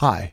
Hi,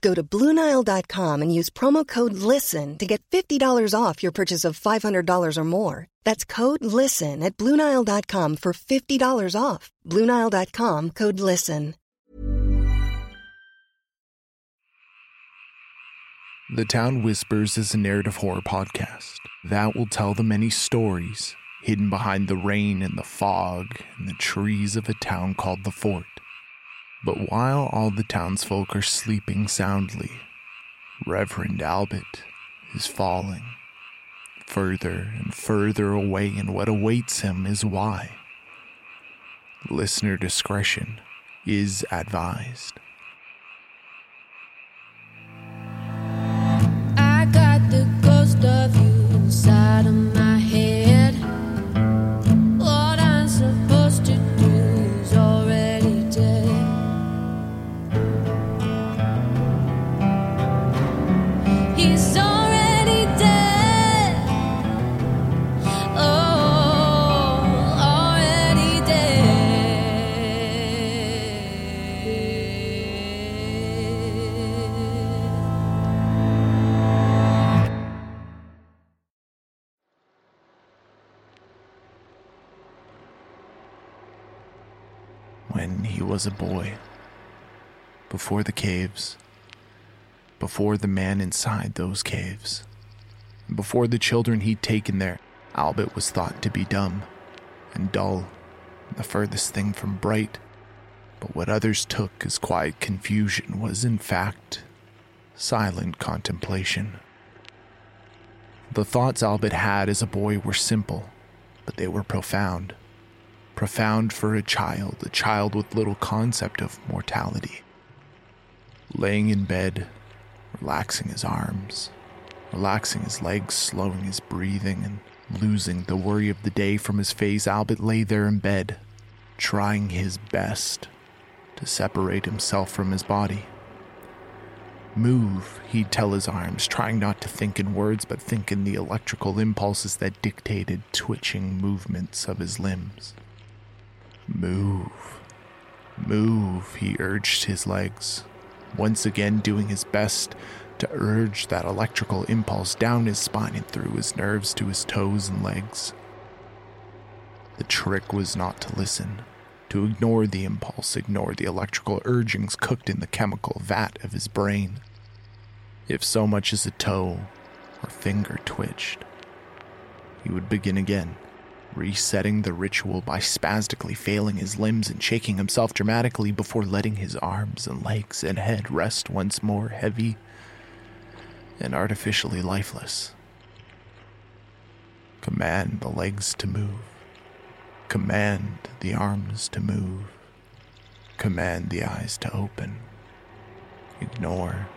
Go to BlueNile.com and use promo code LISTEN to get $50 off your purchase of $500 or more. That's code LISTEN at BlueNile.com for $50 off. BlueNile.com code LISTEN. The Town Whispers is a narrative horror podcast that will tell the many stories hidden behind the rain and the fog and the trees of a town called the Fort. But while all the townsfolk are sleeping soundly, Reverend Albert is falling further and further away, and what awaits him is why. Listener discretion is advised. Was a boy. Before the caves, before the man inside those caves, before the children he'd taken there, Albert was thought to be dumb and dull, the furthest thing from bright. But what others took as quiet confusion was, in fact, silent contemplation. The thoughts Albert had as a boy were simple, but they were profound profound for a child, a child with little concept of mortality. Laying in bed, relaxing his arms, relaxing his legs, slowing his breathing, and losing the worry of the day from his face, Albert lay there in bed, trying his best to separate himself from his body. Move, he'd tell his arms, trying not to think in words, but think in the electrical impulses that dictated twitching movements of his limbs. Move. Move, he urged his legs, once again doing his best to urge that electrical impulse down his spine and through his nerves to his toes and legs. The trick was not to listen, to ignore the impulse, ignore the electrical urgings cooked in the chemical vat of his brain. If so much as a toe or finger twitched, he would begin again resetting the ritual by spastically failing his limbs and shaking himself dramatically before letting his arms and legs and head rest once more heavy and artificially lifeless. Command the legs to move. Command the arms to move. Command the eyes to open. Ignore.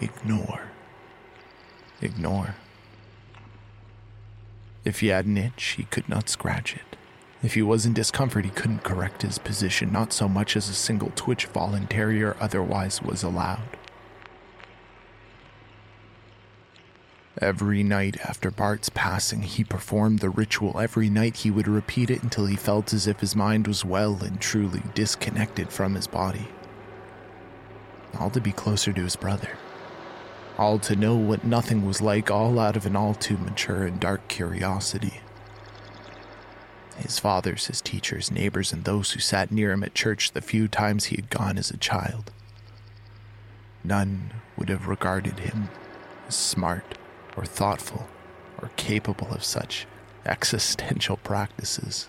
Ignore. Ignore. If he had an itch, he could not scratch it. If he was in discomfort, he couldn't correct his position, not so much as a single twitch, voluntary or otherwise, was allowed. Every night after Bart's passing, he performed the ritual. Every night he would repeat it until he felt as if his mind was well and truly disconnected from his body. All to be closer to his brother all to know what nothing was like, all out of an all too mature and dark curiosity. His fathers, his teachers, neighbors, and those who sat near him at church the few times he had gone as a child. None would have regarded him as smart or thoughtful or capable of such existential practices.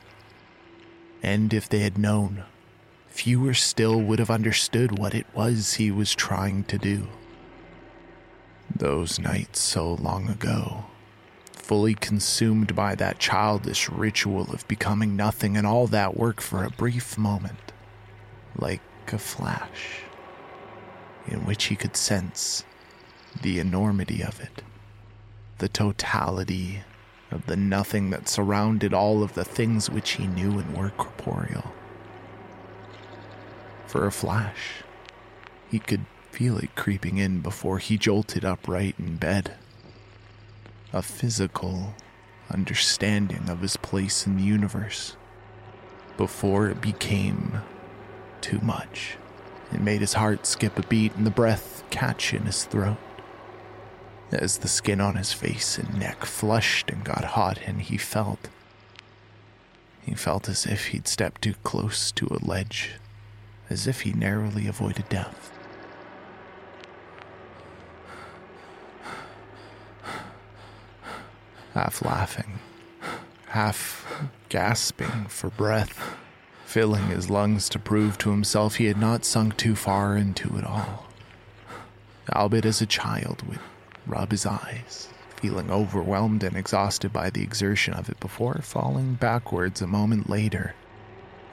And if they had known, fewer still would have understood what it was he was trying to do. Those nights so long ago, fully consumed by that childish ritual of becoming nothing and all that work for a brief moment, like a flash, in which he could sense the enormity of it, the totality of the nothing that surrounded all of the things which he knew and were corporeal. For a flash, he could feel it creeping in before he jolted upright in bed. A physical understanding of his place in the universe before it became too much. It made his heart skip a beat and the breath catch in his throat. As the skin on his face and neck flushed and got hot, and he felt. He felt as if he'd stepped too close to a ledge, as if he narrowly avoided death. Half laughing, half gasping for breath filling his lungs to prove to himself he had not sunk too far into it all. Albert as a child would rub his eyes, feeling overwhelmed and exhausted by the exertion of it before falling backwards a moment later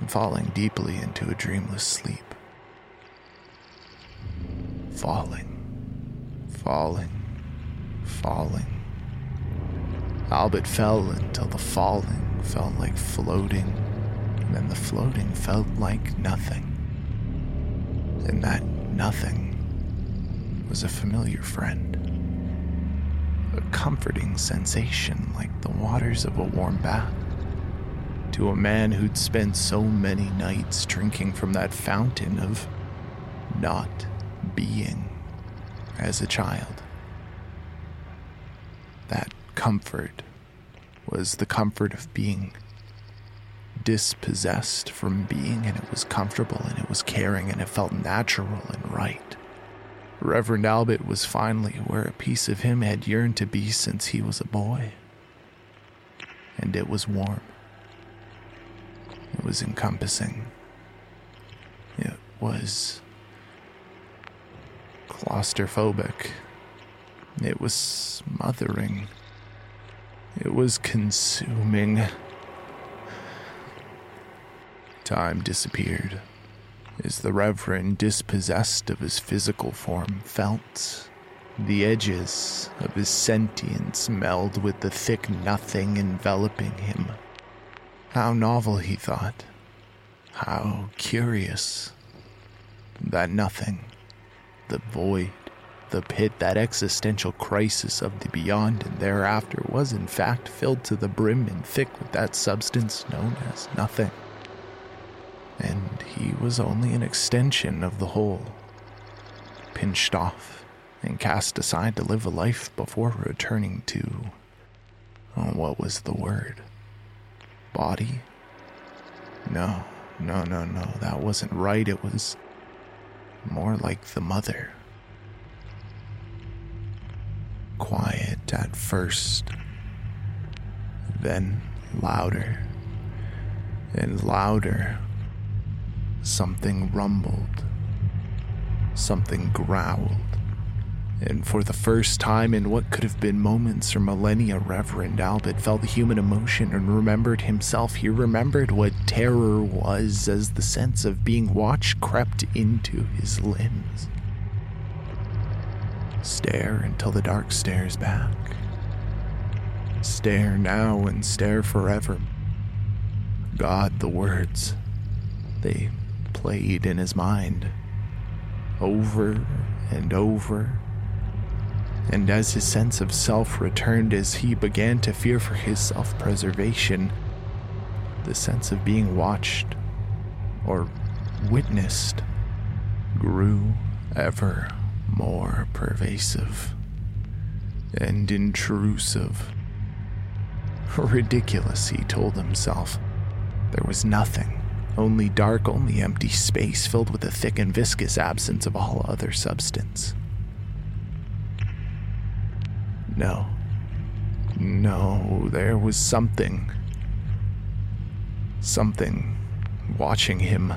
and falling deeply into a dreamless sleep. Falling, falling, falling. Albert fell until the falling felt like floating and then the floating felt like nothing. And that nothing was a familiar friend. A comforting sensation like the waters of a warm bath. To a man who'd spent so many nights drinking from that fountain of not being as a child. Comfort was the comfort of being dispossessed from being, and it was comfortable, and it was caring, and it felt natural and right. Reverend Albert was finally where a piece of him had yearned to be since he was a boy. And it was warm. It was encompassing. It was claustrophobic. It was smothering. It was consuming. Time disappeared as the Reverend, dispossessed of his physical form, felt the edges of his sentience meld with the thick nothing enveloping him. How novel, he thought. How curious. That nothing, the void, the pit, that existential crisis of the beyond and thereafter was in fact filled to the brim and thick with that substance known as nothing and he was only an extension of the whole, pinched off and cast aside to live a life before returning to. Oh, what was the word? Body? No, no, no, no, that wasn't right. It was more like the mother. Quiet at first, then louder and louder Something rumbled. Something growled. And for the first time in what could have been moments or millennia, Reverend Albert felt human emotion and remembered himself. He remembered what terror was as the sense of being watched crept into his limbs. Stare until the dark stares back. Stare now and stare forever. God, the words. They played in his mind over and over. And as his sense of self returned, as he began to fear for his self preservation, the sense of being watched or witnessed grew ever more pervasive and intrusive. Ridiculous, he told himself. There was nothing only dark, only empty space filled with a thick and viscous absence of all other substance. No. No, there was something. Something watching him.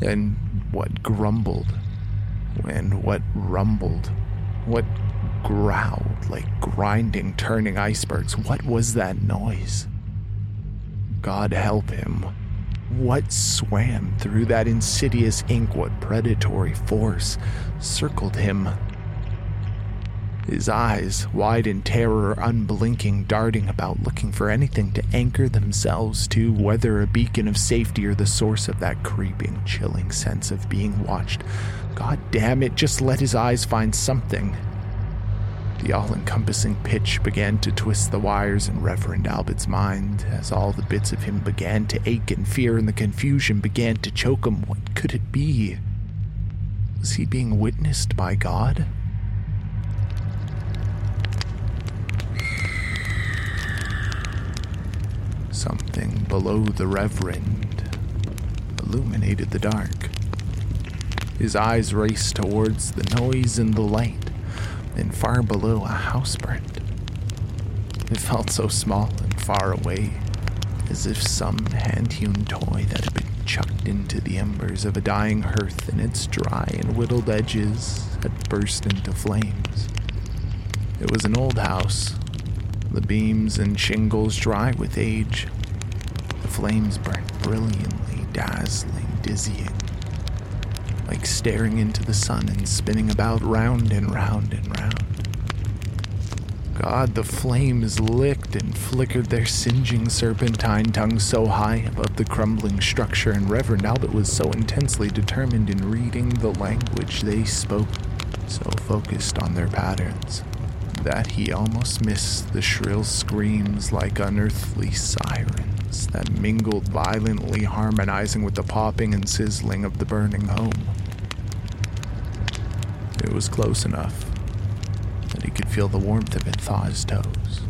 And what grumbled, and what rumbled, what growled like grinding, turning icebergs. What was that noise? God help him. What swam through that insidious ink? What predatory force circled him? His eyes, wide in terror, unblinking, darting about, looking for anything to anchor themselves to, whether a beacon of safety or the source of that creeping, chilling sense of being watched. God damn it, just let his eyes find something. The all encompassing pitch began to twist the wires in Reverend Albert's mind as all the bits of him began to ache and fear and the confusion began to choke him. What could it be? Was he being witnessed by God? Something below the Reverend illuminated the dark. His eyes raced towards the noise and the light, and far below a house burned. It felt so small and far away, as if some hand hewn toy that had been chucked into the embers of a dying hearth and its dry and whittled edges had burst into flames. It was an old house, the beams and shingles dry with age. The flames burnt brilliantly, dazzling, dizzying, like staring into the sun and spinning about round and round and round. God, the flames licked and flickered their singeing serpentine tongues so high above the crumbling structure, and Reverend Albert was so intensely determined in reading the language they spoke, so focused on their patterns that he almost missed the shrill screams like unearthly sirens that mingled violently, harmonizing with the popping and sizzling of the burning home. It was close enough that he could feel the warmth of it thaw his toes,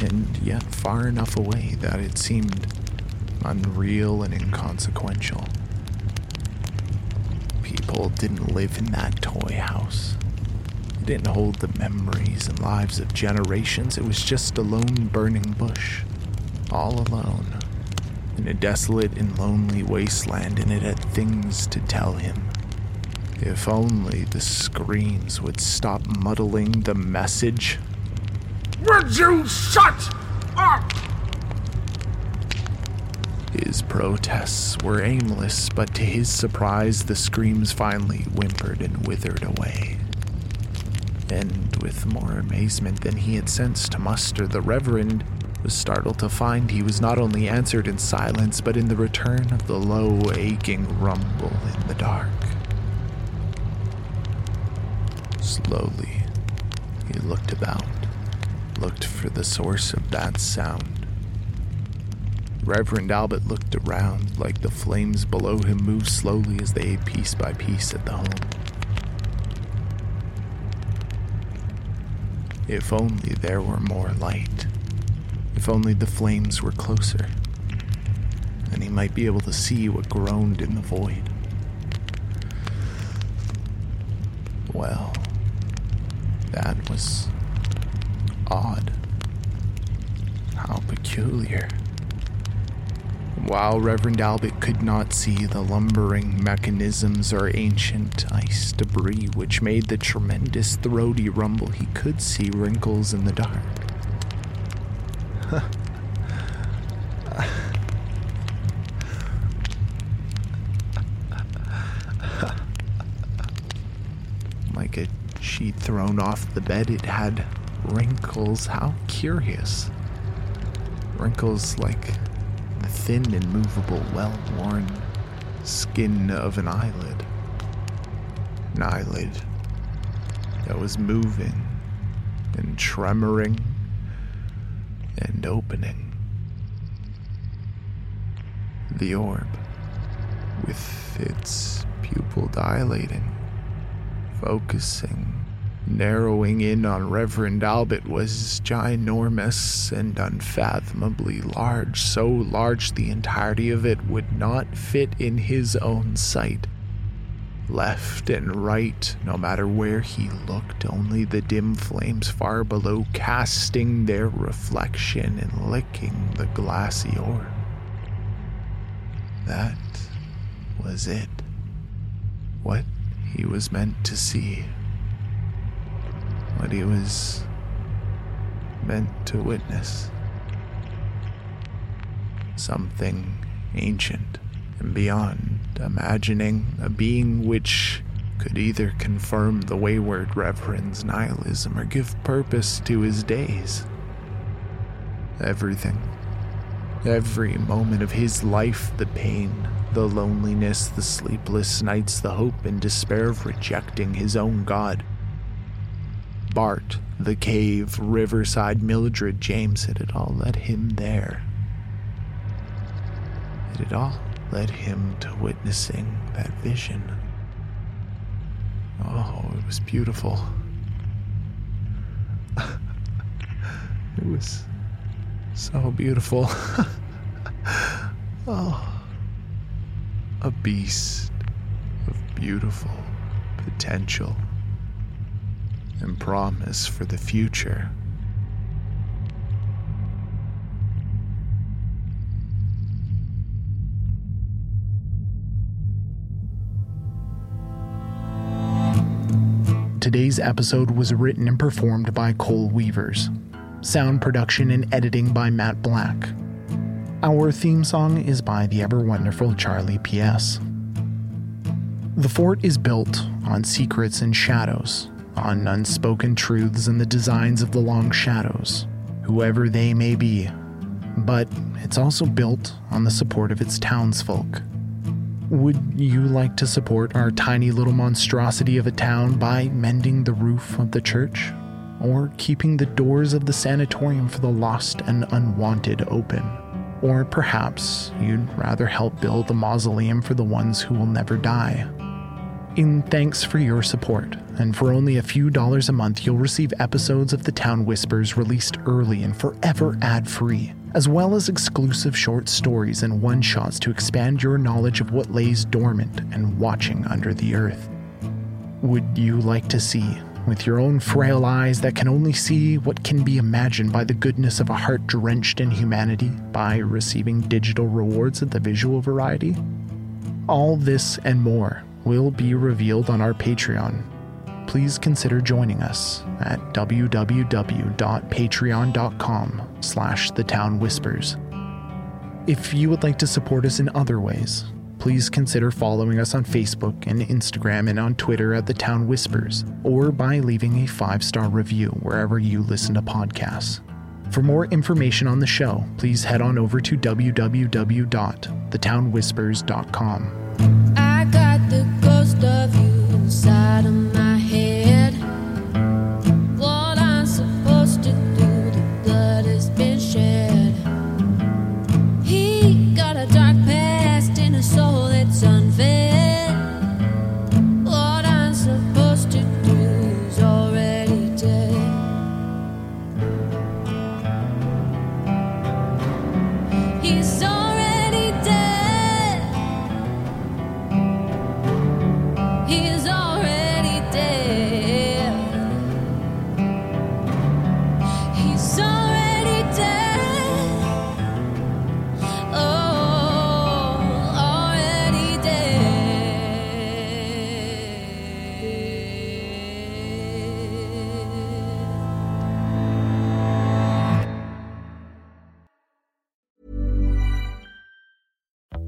and yet far enough away that it seemed unreal and inconsequential. People didn't live in that toy house. It didn't hold the memories and lives of generations. It was just a lone burning bush, all alone, in a desolate and lonely wasteland, and it had things to tell him. If only the screams would stop muddling the message. Would you shut up? His protests were aimless, but to his surprise, the screams finally whimpered and withered away and with more amazement than he had sensed to muster, the Reverend was startled to find he was not only answered in silence, but in the return of the low, aching rumble in the dark. Slowly, he looked about, looked for the source of that sound. Reverend Albert looked around like the flames below him moved slowly as they ate piece by piece at the home. If only there were more light. If only the flames were closer. Then he might be able to see what groaned in the void. Well, that was odd. How peculiar. While Reverend Albert could not see the lumbering mechanisms or ancient ice debris which made the tremendous throaty rumble, he could see wrinkles in the dark. like a sheet thrown off the bed, it had wrinkles. How curious. Wrinkles like the thin and movable, well worn skin of an eyelid. An eyelid that was moving and tremoring and opening. The orb, with its pupil dilating, focusing narrowing in on Reverend Albert was ginormous and unfathomably large, so large the entirety of it would not fit in his own sight. Left and right, no matter where he looked, only the dim flames far below casting their reflection and licking the glassy orb. That was it. What he was meant to see. What he was meant to witness. Something ancient and beyond imagining, a being which could either confirm the wayward Reverend's nihilism or give purpose to his days. Everything. Every moment of his life, the pain, the loneliness, the sleepless nights, the hope and despair of rejecting his own God. Bart, the cave, Riverside, Mildred, James, it had all led him there. It had all led him to witnessing that vision. Oh, it was beautiful. it was so beautiful. oh, a beast of beautiful potential and promise for the future. Today's episode was written and performed by Cole Weavers. Sound production and editing by Matt Black. Our theme song is by the ever wonderful Charlie P.S. The fort is built on secrets and shadows, on unspoken truths and the designs of the long shadows, whoever they may be. But it's also built on the support of its townsfolk would you like to support our tiny little monstrosity of a town by mending the roof of the church? Or keeping the doors of the sanatorium for the lost and unwanted open? Or perhaps you'd rather help build a mausoleum for the ones who will never die? In thanks for your support, and for only a few dollars a month, you'll receive episodes of The Town Whispers released early and forever ad free as well as exclusive short stories and one shots to expand your knowledge of what lays dormant and watching under the earth. Would you like to see, with your own frail eyes that can only see what can be imagined by the goodness of a heart drenched in humanity, by receiving digital rewards of the visual variety? All this and more will be revealed on our Patreon please consider joining us at www.patreon.com slash the town whispers. If you would like to support us in other ways, please consider following us on Facebook and Instagram and on Twitter at The Town Whispers, or by leaving a five star review wherever you listen to podcasts. For more information on the show, please head on over to www.thetownwhispers.com. Ghost of you inside of my